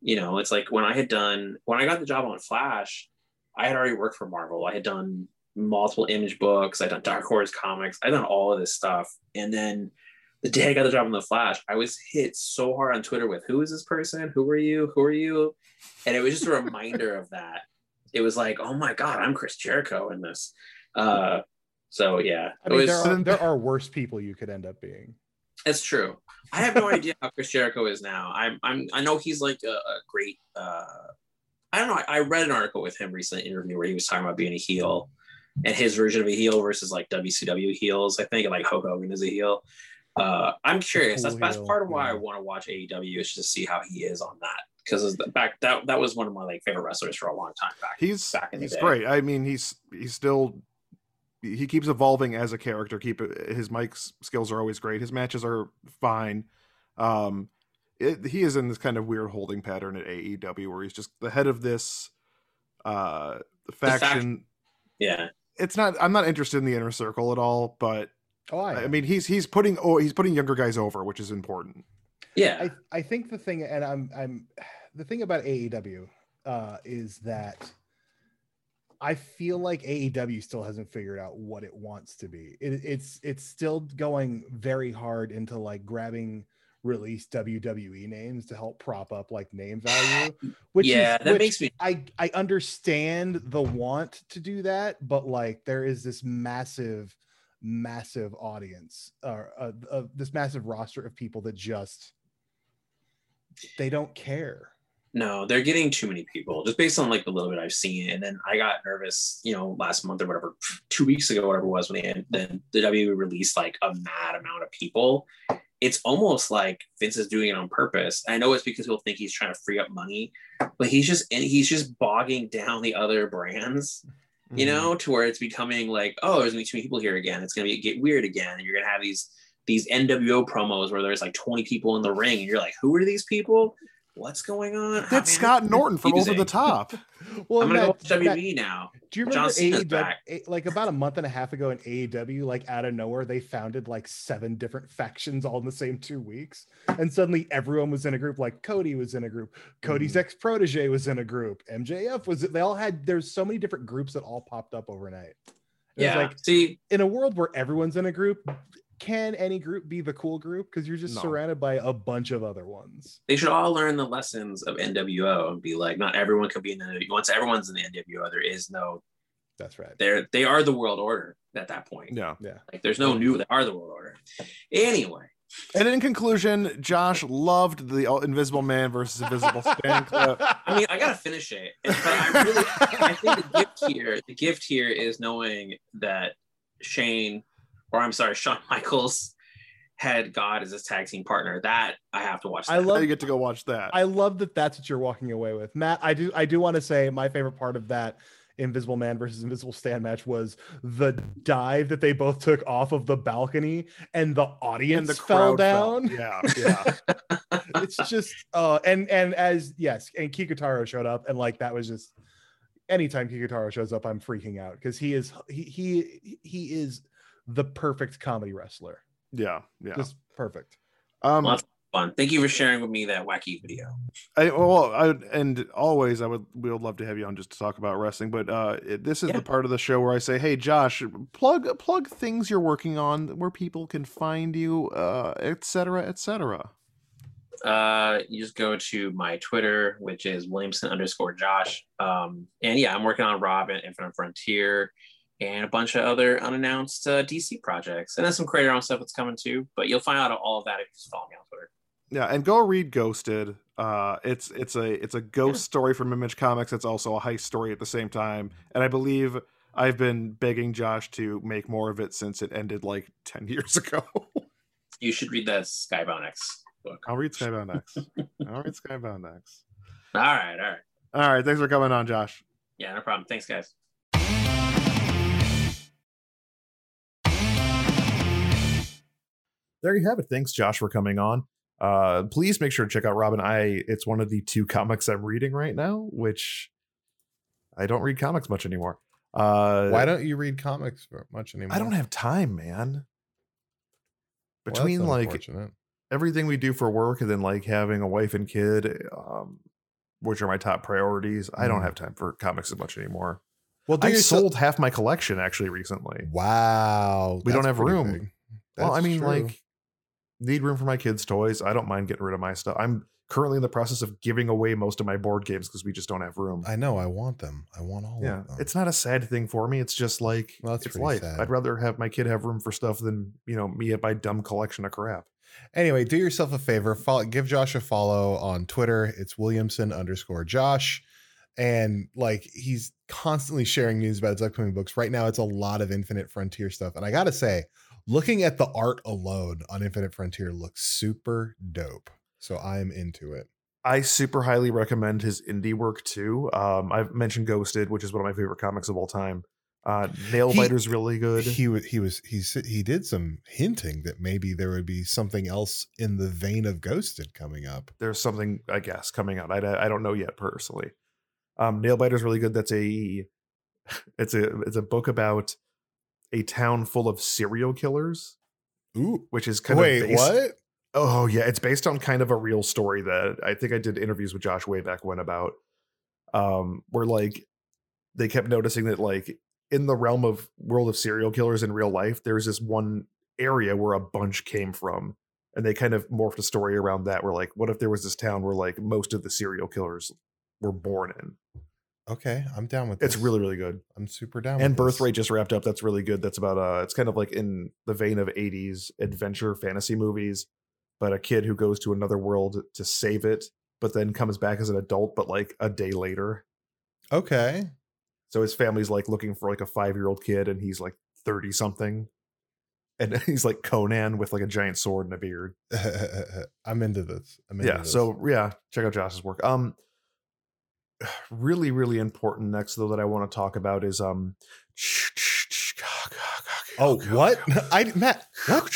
You know it's like when i had done when i got the job on flash i had already worked for marvel. I had done multiple image books. I'd done dark horse comics. I'd done all of this stuff. And then the day i got the job on the flash i was hit so hard on twitter with who is this person who are you who are you and it was just a reminder of that it was like oh my god i'm chris jericho in this uh so yeah I mean, was there are, there are worse people you could end up being. it's true. I have no idea how Chris Jericho is now. I'm, I'm, I know he's like a, a great. Uh, I don't know. I, I read an article with him recently, interview where he was talking about being a heel, and his version of a heel versus like WCW heels. I think and like Hulk Hogan is a heel. Uh, I'm curious. That's, that's part of why I want to watch AEW is just to see how he is on that because back that that was one of my like favorite wrestlers for a long time back. He's back in the he's day. great. I mean, he's he's still he keeps evolving as a character. Keep his mic skills are always great. His matches are fine. Um, it, he is in this kind of weird holding pattern at AEW where he's just the head of this uh fac- faction. Yeah, It's not. I'm not interested in the inner circle at all. But Oh, I, I mean, he's he's putting oh he's putting younger guys over, which is important. yeah, I, I think the thing, and I'm I'm the thing about AEW uh, is that I feel like AEW still hasn't figured out what it wants to be. It, it's it's still going very hard into like grabbing release WWE names to help prop up like name value. Which yeah, is, that which makes me. I I understand the want to do that, but like there is this massive, massive audience or uh, uh, this massive roster of people that just they don't care. No, they're getting too many people just based on like the little bit I've seen. And then I got nervous, you know, last month or whatever, two weeks ago, whatever it was, when they then the W released like a mad amount of people. It's almost like Vince is doing it on purpose. I know it's because people think he's trying to free up money, but he's just he's just bogging down the other brands, you Mhm. know, to where it's becoming like, oh, there's gonna be too many people here again. It's gonna be get weird again. And you're gonna have these these NWO promos where there's like 20 people in the ring, and you're like, who are these people? What's going on? That's Scott Norton from Over the. Top. Well, I'm gonna go Matt- watch Matt, WB now. Do you remember AEW? Like about a month and a half ago in AEW, like out of nowhere, they founded like seven different factions all in the same two weeks. And suddenly everyone was in a group. Like Cody was in a group, Cody's Mm-hmm. ex protege was in a group, MJF was, they all had, there's so many different groups that all popped up overnight. It Yeah. like See, in a world where everyone's in a group, can any group be the cool group? Because you're just No. surrounded by a bunch of other ones. they should all learn the lessons of NWO and be like, not everyone can be in the once everyone's in the NWO, there is no That's right. they're they are the world order at that point. No, yeah. Like there's no new, they are the world order. Anyway, And in conclusion, Josh loved the Invisible Man versus Invisible Stan clip. I mean, I gotta finish it, but I really, I think the gift here, the gift here is knowing that Shane, or I'm sorry, Shawn Michaels had God as his tag team partner. That I have to watch. I love you get to go watch that. I love that that's what you're walking away with, Matt. I do. I do want to say my favorite part of that Invisible Man versus Invisible Stan match was the dive that they both took off of the balcony, and the audience and the fell crowd fell. down. Yeah, yeah. it's just, uh, and and as yes, and Kikutaro showed up, and like that was just. Anytime Kikutaro shows up, I'm freaking out because he is he he he is the perfect comedy wrestler. yeah, yeah. Just perfect. Um, Lots of fun. Thank you for sharing with me that wacky video. I, well, I would- and always I would we would love to have you on just to talk about wrestling. But uh, it, this is Yeah. the part of the show where I say, "Hey, Josh, plug plug things you're working on, where people can find you, uh, et cetera, et cetera." uh you just go to my twitter which is williamson underscore josh um and yeah i'm working on robin infinite frontier and a bunch of other unannounced uh, dc projects and then some creator own stuff that's coming too but you'll find out all of that if you just follow me on twitter Yeah, and go read Ghosted. Uh, it's it's a it's a ghost story from Image Comics. It's also a heist story at the same time, and I believe I've been begging Josh to make more of it since it ended like ten years ago. you should read that skybound x book I'll read Skybound X. I'll read Skybound X. all right all right All right, thanks for coming on, Josh. yeah no problem thanks guys there you have it. Thanks, Josh, for coming on. Uh, please make sure to check out Robin. I it's one of the two comics I'm reading right now, which I don't read comics much anymore. Uh, Why don't you read comics much anymore? I don't have time, man. Well, Between like everything we do for work and then like having a wife and kid, um, which are my top priorities, I don't Mm. have time for comics as much anymore. well, I sold half my collection actually recently. Wow, We don't have room. well, I mean, true. like, need room for my kids' toys. I don't mind getting rid of my stuff. I'm currently in the process of giving away most of my board games because we just don't have room. I know I want them. I want all yeah, of them. it's not a sad thing for me. It's just like Well, that's it's life. sad. I'd rather have my kid have room for stuff than you know me at my dumb collection of crap. Anyway, do yourself a favor. Follow, give Josh a follow on Twitter. It's Williamson underscore Josh. And like he's constantly sharing news about his upcoming books. Right now, it's a lot of Infinite Frontier stuff. And I gotta say, looking at the art alone on Infinite Frontier looks super dope. So I'm into it. I super highly recommend his indie work too. Um, I've mentioned Ghosted, which is one of my favorite comics of all time. Uh, Nail He- really good. He was he was he he did some hinting that maybe there would be something else in the vein of Ghosted coming up. There's something I guess coming out. I, I don't know yet personally. Um, Biter's really good. That's a it's a it's a book about a town full of serial killers, Ooh, which is kind wait, of based, what? Oh yeah, it's based on kind of a real story that I think I did interviews with Josh way back when about um where like they kept noticing that like in the realm of world of serial killers in real life there's this one area where a bunch came from and they kind of morphed a story around that. Where like, what if there was this town where like most of the serial killers were born in? Okay, I'm down with It's this. really really good. I'm super down. and with Birthright just wrapped up that's really good that's about uh it's kind of like in the vein of 80s adventure fantasy movies but a kid who goes to another world to save it but then comes back as an adult but like a day later Okay. so his family's like looking for like a five year old kid and he's like 30 something and he's like conan with like a giant sword and a beard I'm into this. I'm into yeah this. so yeah check out josh's work um really really important next though that i want to talk about is um Oh, what? I Matt, what?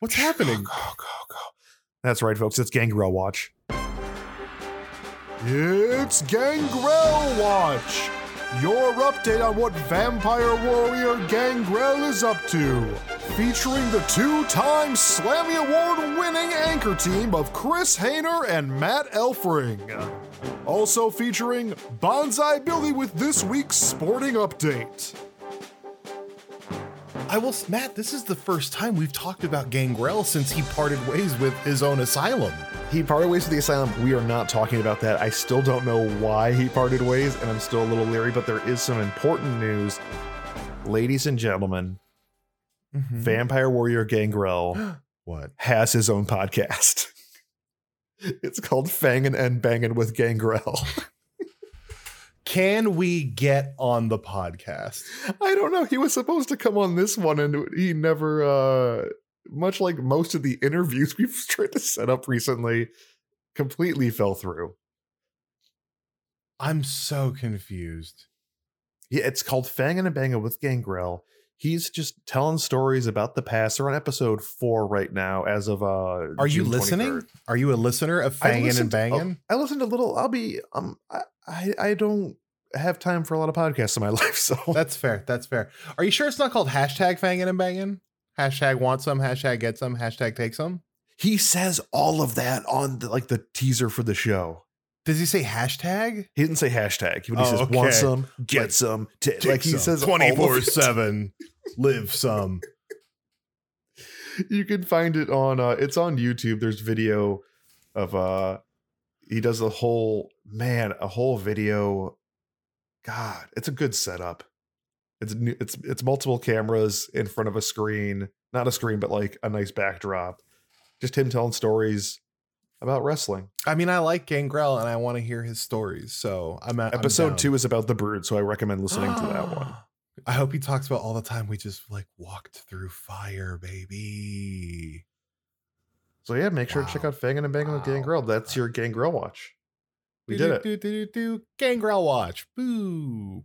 What's happening? That's right, folks. It's Gangrel Watch. It's Gangrel Watch! Your update on what Vampire Warrior Gangrel is up to. Featuring the two time Slammy Award winning anchor team of Chris Hayner and Matt Elfring. Also featuring Bonsai Billy with this week's sporting update. I will, Matt. This is the first time we've talked about Gangrel since he parted ways with his own asylum. He parted ways with the asylum. We are not talking about that. I still don't know why he parted ways, and I'm still a little leery, but there is some important news. Ladies and gentlemen, Mm-hmm. Vampire Warrior Gangrel What? has his own podcast. it's called Fangin' and Bangin' with Gangrel. Can we get on the podcast? I don't know. He was supposed to come on this one, and he never, uh, much like most of the interviews we've tried to set up recently, completely fell through. I'm so confused. Yeah, it's called Fangin' and Bangin' with Gangrel. He's just telling stories about the past. They're on episode four right now, as of uh. Are you June listening? 23rd. Are you a listener of Fangin' and oh, Bangin'? I listened a little. I'll be um. I I, I don't have time for a lot of podcasts in my life, so That's fair. That's fair. Are you sure it's not called hashtag Fangin' and Bangin'? Hashtag want some, hashtag get some, hashtag take some? he says all of that on the, like the teaser for the show. Does he say hashtag? He didn't say hashtag. He, Oh, says want some, get Like, some, Take like he some. says all of it. 24 7, live some. you can find it on uh it's on youtube there's video of uh he does a whole man a whole video god it's a good setup it's it's it's multiple cameras in front of a screen not a screen but like a nice backdrop just him telling stories about wrestling I mean, I like Gangrel and I want to hear his stories. So I'm at episode two is about the brood so i recommend listening to that one I hope he talks about all the time we just like walked through fire, baby. so yeah make sure to check out fangin and bangin with gangrel that's your gangrel watch we did it Do, do, do, do, Gangrel watch. Boo.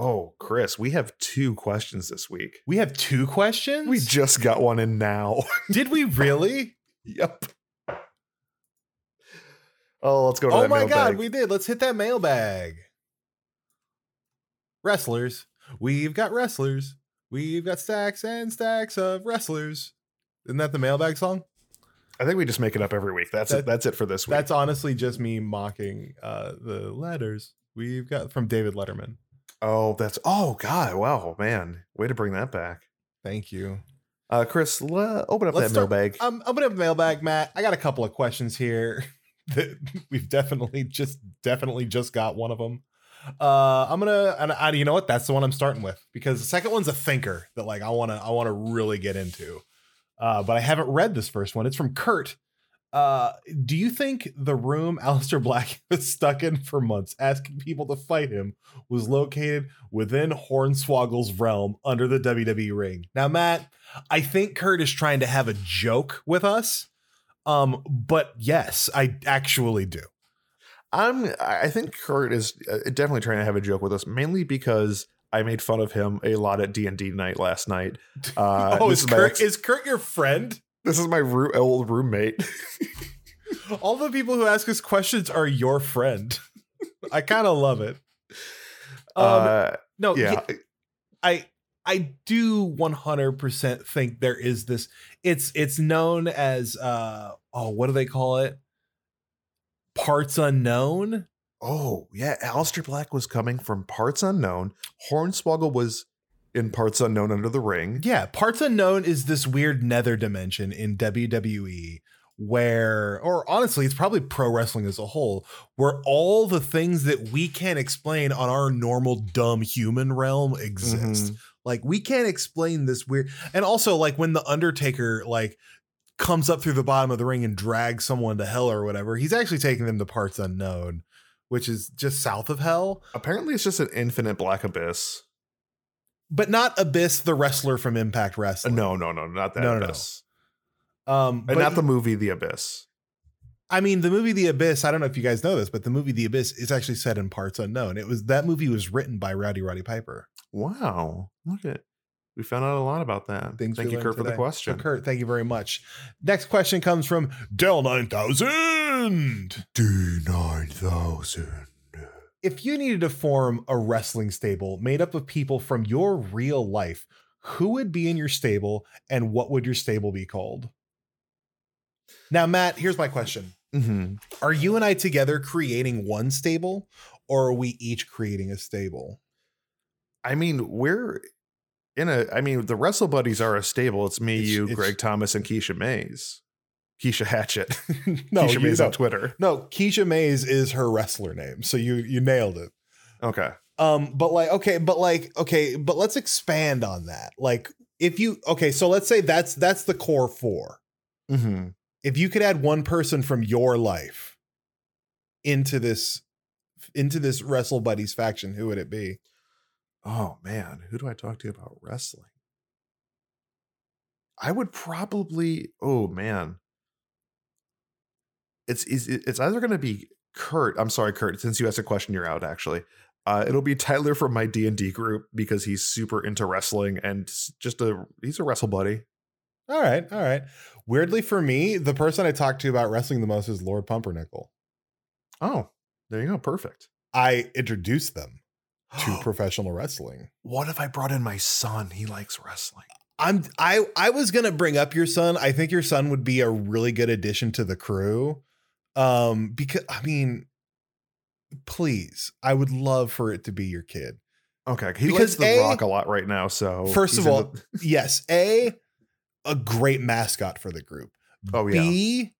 Oh chris we have two questions this week We have two questions. We just got one in now. did we really? yep. Oh, let's go to oh my god, we did. Let's hit that mailbag. Wrestlers. We've got wrestlers. We've got stacks and stacks of wrestlers. Isn't that the mailbag song? I think we just make it up every week. That's That- it. That's it for this week. That's honestly just me mocking uh the letters we've got from David Letterman. Oh, that's oh god, wow, man, way to bring that back. Thank you. Uh, Chris, le- open up Let's that start- mailbag. Um, have a mailbag, Matt. I got a couple of questions here. that We've definitely just definitely just got one of them. Uh, I'm gonna and I, you know what? That's the one I'm starting with because the second one's a thinker that like I wanna I wanna really get into. Uh, but I haven't read this first one. It's from Kurt. Uh, do you think the room Aleister Black was stuck in for months, asking people to fight him, was located within Hornswoggle's realm under the WWE ring? Now, Matt, I think Kurt is trying to have a joke with us. Um, but yes, I actually do. I'm. I think Kurt is uh, definitely trying to have a joke with us, mainly because I made fun of him a lot at D and D night last night. Uh, oh, is is Kurt ex- is Kurt your friend? This is my roo- old roommate. All the people who ask us questions are your friend. I kind of love it. Um, uh, no, yeah, I I do 100% think there is this it's it's known as uh oh what do they call it? Parts unknown. Oh, yeah. Aleister Black was coming from parts unknown. Hornswoggle was in parts unknown under the ring. Yeah, Parts Unknown is this weird nether dimension in WWE where, or honestly, it's probably pro wrestling as a whole, where all the things that we can't explain on our normal dumb human realm exist. Mhm. Like we can't explain this weird, and also like when the Undertaker like comes up through the bottom of the ring and drags someone to hell or whatever, he's actually taking them to Parts Unknown, which is just south of hell, Apparently, it's just an infinite black abyss. But not Abyss, the wrestler from Impact Wrestling. no, no, no, not that No, no, no. um, And but not the movie The Abyss. I mean, the movie The Abyss. I don't know if you guys know this, but the movie The Abyss is actually set in parts unknown. It was that movie was written by Rowdy Roddy Piper. Wow. Look at we found out a lot about that. Things Thank you, learned Kurt, for the question. So Kurt, thank you very much. Next question comes from Dell Nine Thousand. D nine thousand. If you needed to form a wrestling stable made up of people from your real life, who would be in your stable, and what would your stable be called? Now, Matt, here's my question. hmm Are you and I together creating one stable, or are we each creating a stable? I mean, we're in a. I mean, the Wrestle Buddies are a stable. It's me, It's- you, it's- Greg Thomas, and Keisha Mays. Keisha Hatchett. no, Keisha Mays on Twitter. No, Keisha Mays is her wrestler name. So you you nailed it. Okay. Um, but like, okay, but like, okay, but let's expand on that. Like, if you okay, so let's say that's that's the core four. hmm If you could add one person from your life into this into this Wrestle Buddies faction, who would it be? Oh man, who do I talk to about wrestling? I would probably. Oh man, it's it's, it's either going to be Kurt. I'm sorry, Kurt. Since you asked a question, you're out. Actually, uh, it'll be Tyler from my D and D group because he's super into wrestling and just a he's a wrestle buddy. All right, all right. Weirdly for me, the person I talk to about wrestling the most is Lord Pumpernickel. Oh, there you go. Perfect. I introduced them to professional wrestling. what if I brought in my son? He likes wrestling. I'm I I was gonna bring up your son. I think your son would be a really good addition to the crew. Um, because I mean, please, I would love for it to be your kid. Okay, he Because likes the A- Rock a lot right now. So First of all, the- yes, a a great mascot for the group. oh yeah, B,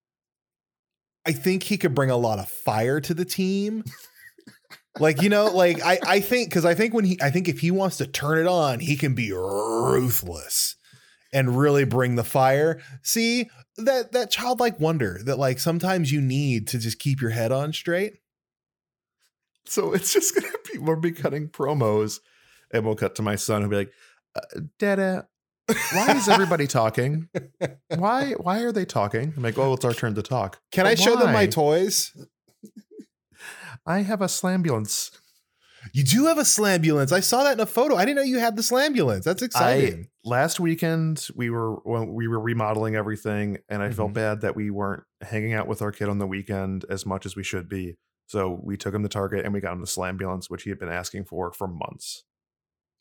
I think he could bring a lot of fire to the team. like you know, like I I think because I think when he I think if he wants to turn it on, he can be ruthless and really bring the fire. See that that childlike wonder that like sometimes you need to just keep your head on straight. So it's just gonna be we'll be cutting promos, and we'll cut to my son who'll be like, uh, "Dada, why is everybody talking? Why why are they talking?" I'm like, "Oh, it's our turn to talk." Can I "But show them my toys? I have a slambulance. You do have a slambulance. I saw that in a photo. I didn't know you had the slambulance. That's exciting. Last weekend we were when we were remodeling everything, and I felt Mhm. bad that we weren't hanging out with our kid on the weekend as much as we should be. So we took him to Target and we got him the slambulance, which he had been asking for for months.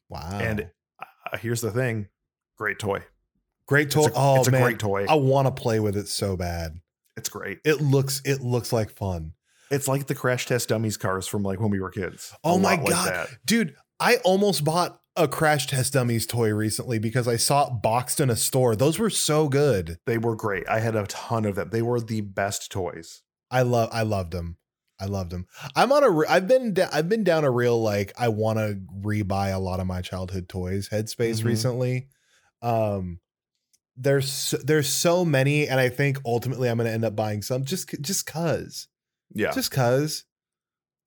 wow. And uh, here's the thing: great toy. great toy. It's a, oh it's a man. great toy. I want to play with it so bad. It's great. It looks it looks like fun. It's like the crash test dummies cars from like when we were kids. Oh my lot like God. Dude, I almost bought a Crash Test Dummies toy recently because I saw it boxed in a store. Those were so good. They were great. I had a ton of them. They were the best toys. I love I loved them. I loved them. I'm on a I've been I've been down a real like I want to rebuy a lot of my childhood toys headspace Mhm. recently. Um there's so- there's so many and I think ultimately I'm going to end up buying some just just cuz. Yeah. Just cuz.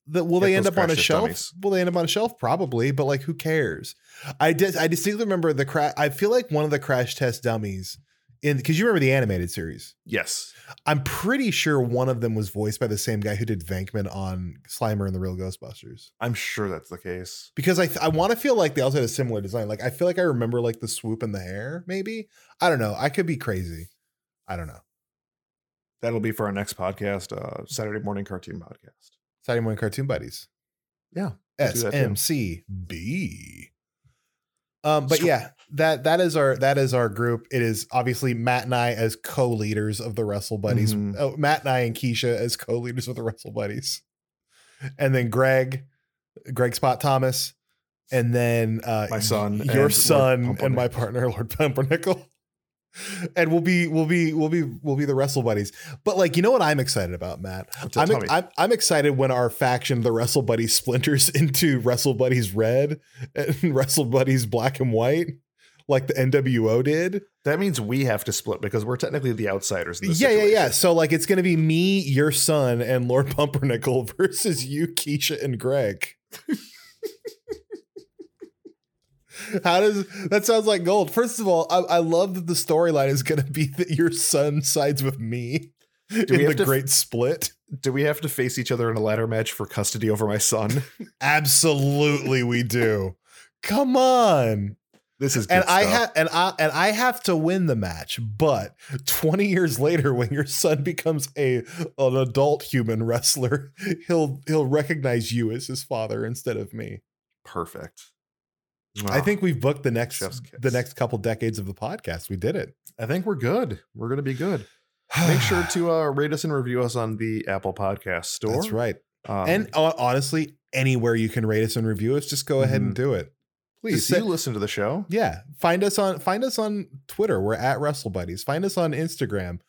That will Get they end up on a shelf? Dummies. Will they end up on a shelf? Probably, but like who cares? I did I distinctly remember the crash I feel like one of the crash test dummies in because you remember the animated series. yes. I'm pretty sure one of them was voiced by the same guy who did Venkman on Slimer and the Real Ghostbusters. I'm sure that's the case. Because I I want to feel like they also had a similar design. Like I feel like I remember like the swoop in the hair. Maybe I don't know. I could be crazy. I don't know. That'll be for our next podcast, uh, Saturday morning cartoon podcast. Saturday morning cartoon buddies. Yeah, do that too. SMCB. Um, but yeah, that that is our that is our group. It is obviously Matt and I as co-leaders of the Wrestle Buddies. Mhm. Oh, Matt and I and Keisha as co-leaders of the Wrestle Buddies, and then Greg, Greg Spot Thomas, and then uh, My son your and son, and my partner, Lord Pumpernickel. And we'll be we'll be we'll be we'll be the Wrestle Buddies. But like you know what I'm excited about, Matt? I'm, I'm I'm excited when our faction, the Wrestle Buddies, splinters into Wrestle Buddies Red and Wrestle Buddies Black and White, like the NWO did. That means we have to split because we're technically the outsiders. In Yeah, this yeah, yeah. So like it's gonna be me, your son, and Lord Pumpernickel versus you, Keisha, and Greg. How does that sounds like gold? First of all, I, I love that the storyline is gonna be that your son sides with me we in the have to f- great split. Do we have to face each other in a ladder match for custody over my son? Absolutely, we do. Come on. This is good and I stuff. have and I and I have to win the match. But 20 years later, when your son becomes a an adult human wrestler, he'll he'll recognize you as his father instead of me. perfect. I Ah, think we've booked the next the next couple decades of the podcast. We did it. I think we're good. We're gonna be good. Make sure to uh, rate us and review us on the Apple Podcast Store. That's right. Um, and uh, honestly, anywhere you can rate us and review us, just go ahead and do it. please, you listen to the show. Yeah, find us on find us on Twitter. We're at Wrestle Buddies. Find us on Instagram,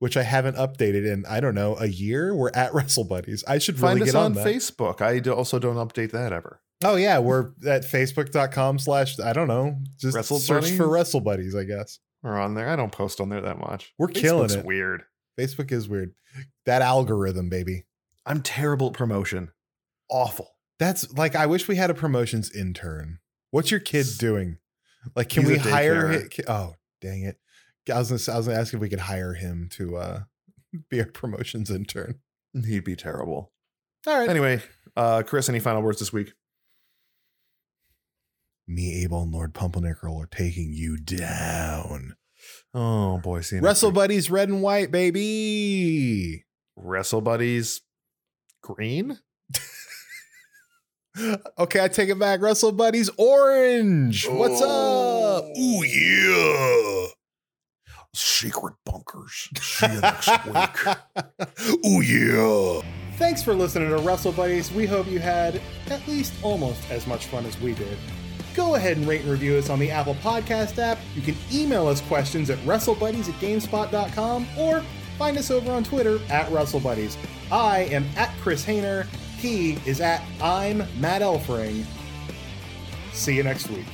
which I haven't updated in I don't know a year. We're at Wrestle Buddies. I should really Find us on, on. Facebook. I also don't update that ever. Oh yeah, we're at facebook.com slash I don't know. Just Wrestle search for Buddies? Wrestle Buddies, I guess. We're on there. I don't post on there that much. We're killing Facebook's it. Weird. Facebook is weird. That algorithm, baby. I'm terrible at promotion. Awful. That's like I wish we had a promotions intern. What's your kid doing? Like, can He's we a hire daycarer. him? Oh, dang it! I was gonna, I was gonna ask if we could hire him to uh be a promotions intern. He'd be terrible. All right. Anyway, uh, Chris, any final words this week? Me, Abel, and Lord Pumpernickel are taking you down. Oh boy, see Wrestle Buddies, red and white, baby. Wrestle Buddies, green. Okay, I take it back. Wrestle Buddies, orange. What's up? Ooh yeah. Secret bunkers. See you next week. Ooh yeah. Thanks for listening to Wrestle Buddies. We hope you had at least almost as much fun as we did. Go ahead and rate and review us on the Apple Podcast app. You can email us questions at WrestleBuddies at GameSpot.com or find us over on Twitter at WrestleBuddies. I am at Chris Hayner. He is at I'm Matt Elfring. See you next week.